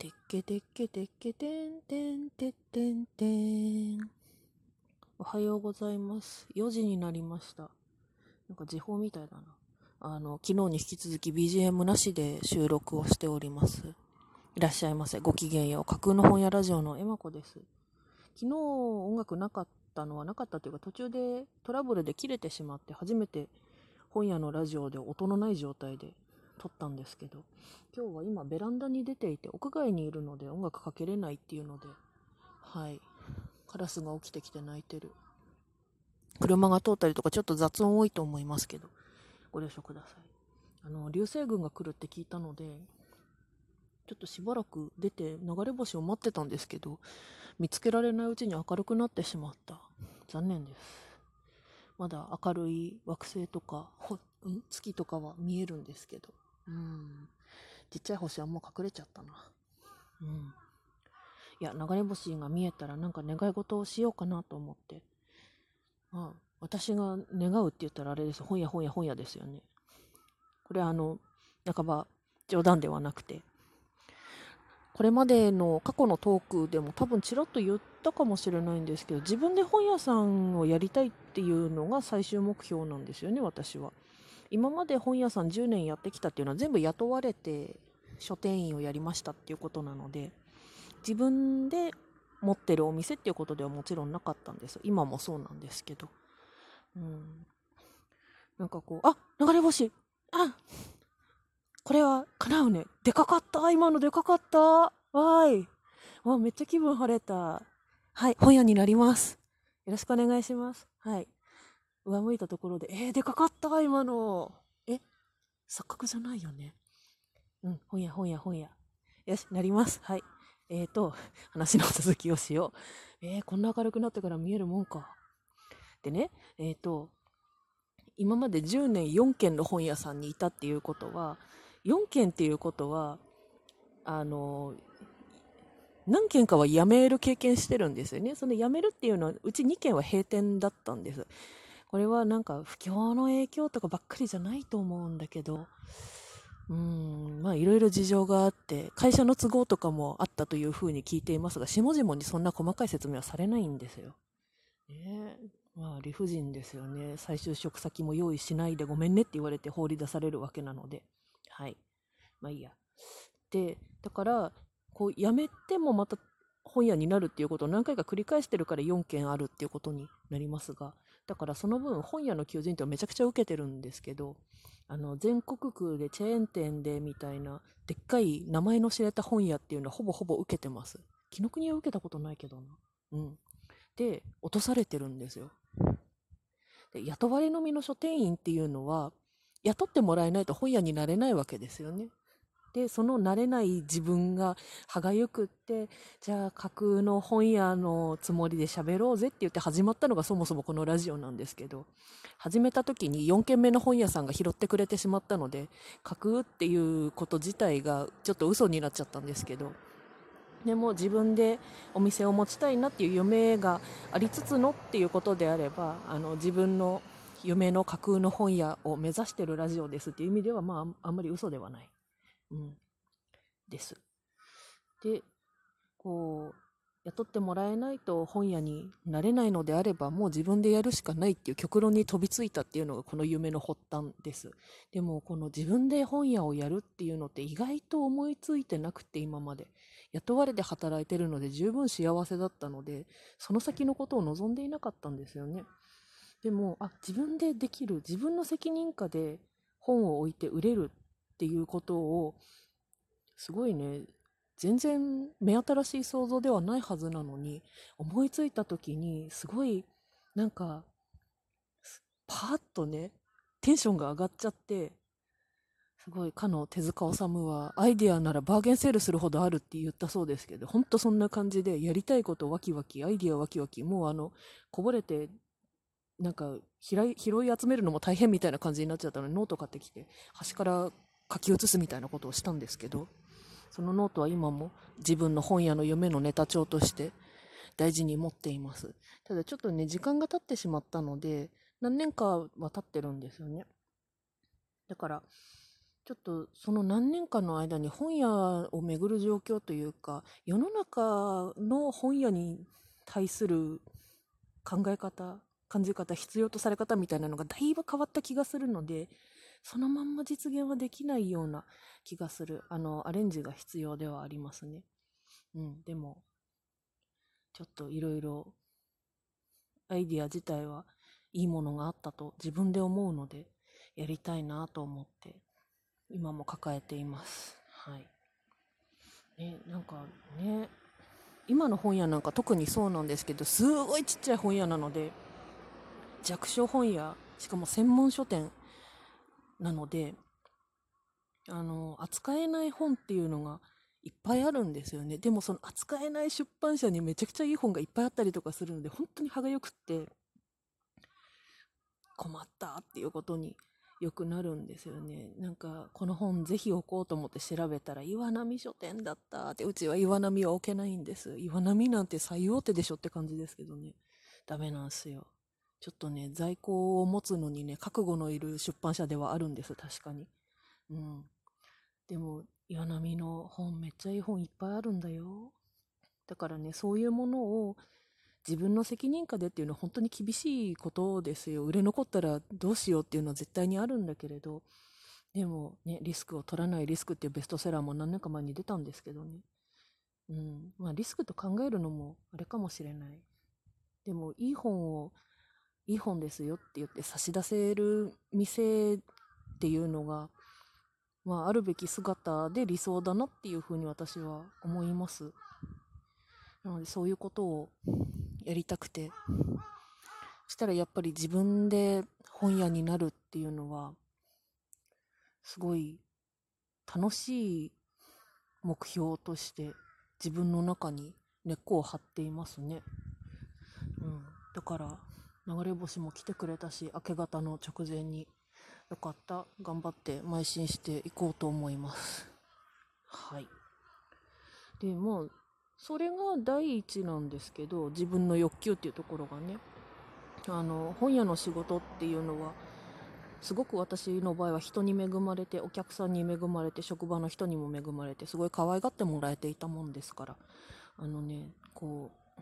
てっけてっけてっけてんてんてってんてん。おはようございます。4時になりました。なんか時報みたいだな。あの、昨日に引き続き BGM なしで収録をしております。いらっしゃいませ。ごきげんよう。架空の本屋ラジオのエマコです。昨日音楽なかったのはなかったというか途中でトラブルで切れてしまって初めて本屋のラジオで音のない状態で撮ったんですけど今日は今ベランダに出ていて屋外にいるので音楽かけれないっていうのではい。カラスが起きてきて鳴いてる。車が通ったりとかちょっと雑音多いと思いますけどご了承ください。あの流星群が来るって聞いたのでちょっとしばらく出て流れ星を待ってたんですけど見つけられないうちに明るくなってしまった。残念です。まだ明るい惑星とか月とかは見えるんですけど。ちっちゃい星はもう隠れちゃったな。うん。いや流れ星が見えたらなんか願い事をしようかなと思って。まあ私が願うって言ったらあれです。本屋本屋本屋ですよね。これあの半ば冗談ではなくて。これまでの過去のトークでも多分ちらっと言ったかもしれないんですけど自分で本屋さんをやりたいっていうのが最終目標なんですよね私は。今まで本屋さん10年やってきたっていうのは全部雇われて書店員をやりましたっていうことなので自分で持ってるお店っていうことではもちろんなかったんです。今もそうなんですけど。うん。なんかこうあ流れ星。あこれは叶うね。でかかった。今のでかかった。わーい。わめっちゃ気分晴れた。はい本屋になります。よろしくお願いします。はい。上向いたところでえー、でかかった今のえ錯覚じゃないよねうん本屋本屋本屋よしなります。はい。えーと話の続きをしよう。えー、こんな明るくなってから見えるもんかでねえーと今まで10年4軒の本屋さんにいたっていうことは4件っていうことはあの何件かは辞める経験してるんですよね。その辞めるっていうのはうち2件は閉店だったんです。これはなんか不況の影響とかばっかりじゃないと思うんだけど。うんまあいろいろ事情があって会社の都合とかもあったというふうに聞いていますが下々にそんな細かい説明はされないんですよ、ね、まあ理不尽ですよね。再就職先も用意しないでごめんねって言われて放り出されるわけなので。はい。まあいいや。で、だから、こう、辞めてもまた本屋になるっていうことを何回か繰り返してるから4件あるっていうことになりますが、だからその分本屋の求人ってめちゃくちゃ受けてるんですけど、あの、全国区でチェーン店でみたいな、でっかい名前の知れた本屋っていうのはほぼほぼ受けてます。紀ノ国は受けたことないけどな。うん。で、落とされてるんですよ。で雇われのみの書店員っていうのは、雇ってもらえないと本屋になれないわけですよね。で、その慣れない自分が歯がゆくって、じゃあ架空の本屋のつもりで喋ろうぜって言って始まったのがそもそもこのラジオなんですけど、始めた時に4軒目の本屋さんが拾ってくれてしまったので、架空っていうこと自体がちょっと嘘になっちゃったんですけど、でも自分でお店を持ちたいなっていう夢がありつつのっていうことであれば、あの自分の夢の架空の本屋を目指してるラジオですっていう意味では、まあ、あんまり嘘ではない。うん。です。で、こう、雇ってもらえないと本屋になれないのであれば、もう自分でやるしかないっていう極論に飛びついたっていうのがこの夢の発端です。でも、この自分で本屋をやるっていうのって意外と思いついてなくて、今まで。雇われて働いてるので十分幸せだったので、その先のことを望んでいなかったんですよね。でも、あ、自分でできる、自分の責任下で本を置いて売れるっていうことを、すごいね、全然目新しい想像ではないはずなのに、思いついた時に、すごい、なんか、パーッとね、テンションが上がっちゃって、すごい、かの手塚治虫は、アイデアならバーゲンセールするほどあるって言ったそうですけど、ほんとそんな感じで、やりたいことワキワキ、アイデアワキワキ、もうあの、こぼれてなんか拾い集めるのも大変みたいな感じになっちゃったのでノート買ってきて端から書き写すみたいなことをしたんですけどそのノートは今も自分の本屋の夢のネタ帳として大事に持っています。ただちょっとね時間が経ってしまったので何年かは経ってるんですよね。だからちょっとその何年間の間に本屋を巡る状況というか、世の中の本屋に対する考え方、感じ方、必要とされ方みたいなのがだいぶ変わった気がするので、そのまんま実現はできないような気がする。あの、アレンジが必要ではありますね。うん、でも、ちょっといろいろ、アイディア自体はいいものがあったと自分で思うので、やりたいなと思って、今も抱えています。はい。ね、なんかね、今の本屋なんか特にそうなんですけど、すごいちっちゃい本屋なので、弱小本屋、しかも専門書店なので、あの、扱えない本っていうのがいっぱいあるんですよね。でもその扱えない出版社にめちゃくちゃいい本がいっぱいあったりとかするので、本当に歯がゆくって、困ったっていうことによくなるんですよね。なんか、この本ぜひ置こうと思って調べたら、岩波書店だったって、うちは岩波は置けないんです。岩波なんて最大手でしょって感じですけどね。ダメなんすよ。ちょっとね、在庫を持つのにね、覚悟のいる出版社ではあるんです、確かに。うん。でも、岩波の本めっちゃいい本いっぱいあるんだよ。だからね、そういうものを自分の責任下でっていうのは本当に厳しいことですよ。売れ残ったらどうしようっていうのは絶対にあるんだけれど、でもね、リスクを取らないリスクっていうベストセラーも何年か前に出たんですけどね。うん。まあリスクと考えるのもあれかもしれない。でもいい本をいい本ですよって言って差し出せる店っていうのが、まあ、あるべき姿で理想だなっていうふうに私は思います。なのでそういうことをやりたくて、そしたらやっぱり自分で本屋になるっていうのは、すごい楽しい目標として自分の中に根っこを張っていますね。うん。だから、流れ星も来てくれたし、明け方の直前に、よかった。頑張って邁進していこうと思います。はい。で、も、それが第一なんですけど、自分の欲求っていうところがね、あの、本屋の仕事っていうのは、すごく私の場合は人に恵まれて、お客さんに恵まれて、職場の人にも恵まれて、すごい可愛がってもらえていたもんですから、あのね、こう、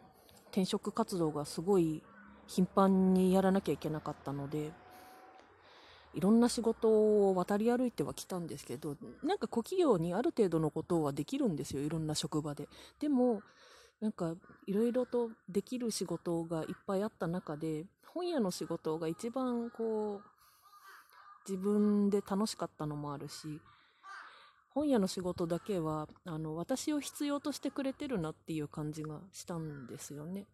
転職活動がすごい頻繁にやらなきゃいけなかったので、いろんな仕事を渡り歩いてはきたんですけど、なんか小企業にある程度のことはできるんですよ、いろんな職場で。でも、なんかいろいろとできる仕事がいっぱいあった中で、本屋の仕事が一番こう、自分で楽しかったのもあるし、本屋の仕事だけは、あの、私を必要としてくれてるなっていう感じがしたんですよね。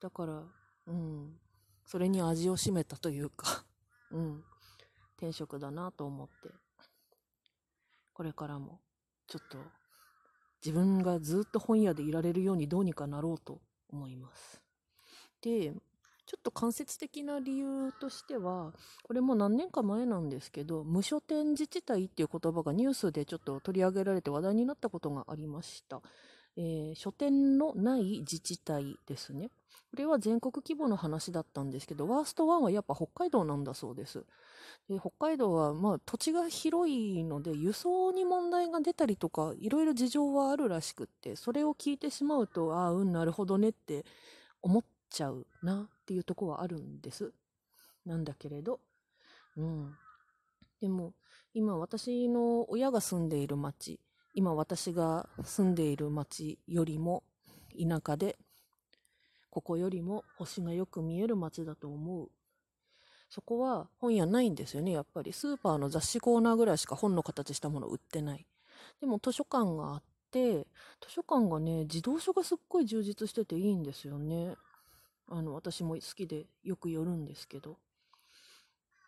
だから、うん、それに味を占めたというかうん、転職だなと思って、これからも、ちょっと、自分がずっと本屋でいられるようにどうにかなろうと思います。で、ちょっと間接的な理由としては、これも何年か前なんですけど、無書店自治体っていう言葉がニュースでちょっと取り上げられて話題になったことがありました。えー、書店のない自治体ですね。これは全国規模の話だったんですけど、ワースト1はやっぱ北海道なんだそうです。で北海道はまあ土地が広いので輸送に問題が出たりとかいろいろ事情はあるらしくってそれを聞いてしまうとああうんなるほどねって思っちゃうなっていうとこはあるんです。なんだけれど、うん。でも今私の親が住んでいる町今私が住んでいる町よりも田舎で、ここよりも星がよく見える町だと思う。そこは本屋ないんですよね、やっぱり。スーパーの雑誌コーナーぐらいしか本の形したもの売ってない。でも図書館があって、図書館がね、児童書がすっごい充実してていいんですよね。あの、私も好きでよく寄るんですけど。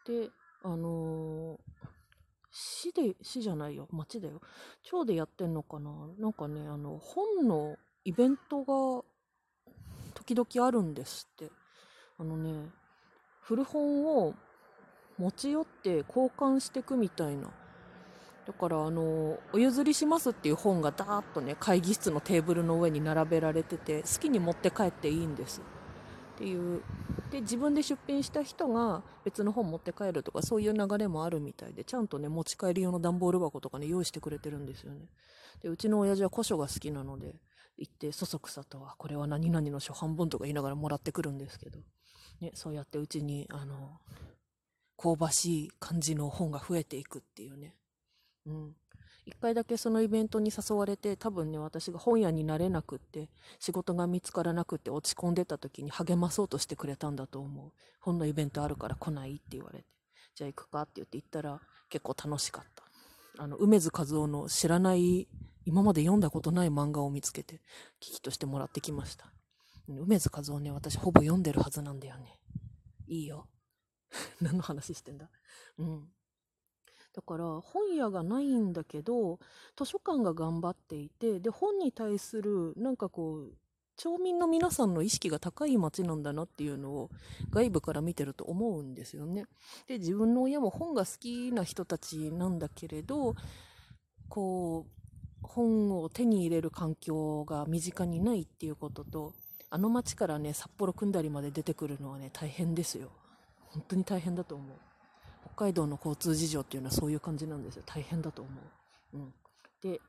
で、あのー市で、市じゃないよ、町だよ。町でやってんのかな？なんかね、あの、本のイベントが時々あるんですって。あのね、古本を持ち寄って交換してくみたいな。だからあの、お譲りしますっていう本がダーッとね、会議室のテーブルの上に並べられてて、好きに持って帰っていいんです。っていうで自分で出品した人が別の本持って帰るとかそういう流れもあるみたいでちゃんとね持ち帰り用の段ボール箱とかね用意してくれてるんですよね。でうちの親父は古書が好きなので行ってそそくさとはこれは何々の書半分とか言いながらもらってくるんですけど、ね、そうやってうちにあの香ばしい感じの本が増えていくっていうね。うん。一回だけそのイベントに誘われて多分ね私が本屋になれなくって仕事が見つからなくって落ち込んでた時に励まそうとしてくれたんだと思う。本のイベントあるから来ないって言われて。じゃあ行くかって言って行ったら結構楽しかった。あの梅津和夫の知らない今まで読んだことない漫画を見つけて危機としてもらってきました。梅津和夫ね私ほぼ読んでるはずなんだよね。いいよ。何の話してんだ？うん。だから本屋がないんだけど図書館が頑張っていてで本に対するなんかこう町民の皆さんの意識が高い街なんだなっていうのを外部から見てると思うんですよね。で自分の親も本が好きな人たちなんだけれどこう本を手に入れる環境が身近にないっていうこととあの街からね札幌組んだりまで出てくるのはね大変ですよ本当に大変だと思う北海道の交通事情っていうのはそういう感じなんですよ。大変だと思う、うん、で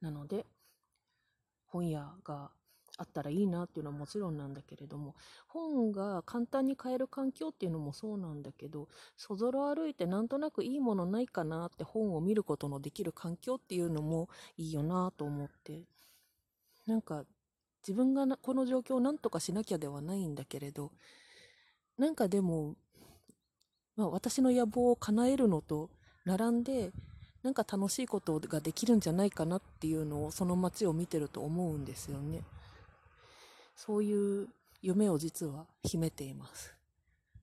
なので本屋があったらいいなっていうのはもちろんなんだけれども本が簡単に買える環境っていうのもそうなんだけどそぞろ歩いてなんとなくいいものないかなって本を見ることのできる環境っていうのもいいよなと思って。なんか自分がこの状況を何とかしなきゃではないんだけれどなんかでもまあ、私の野望を叶えるのと並んでなんか楽しいことができるんじゃないかなっていうのをその街を見てると思うんですよね。そういう夢を実は秘めています。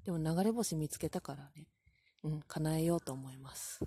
でも流れ星見つけたからねうん叶えようと思います。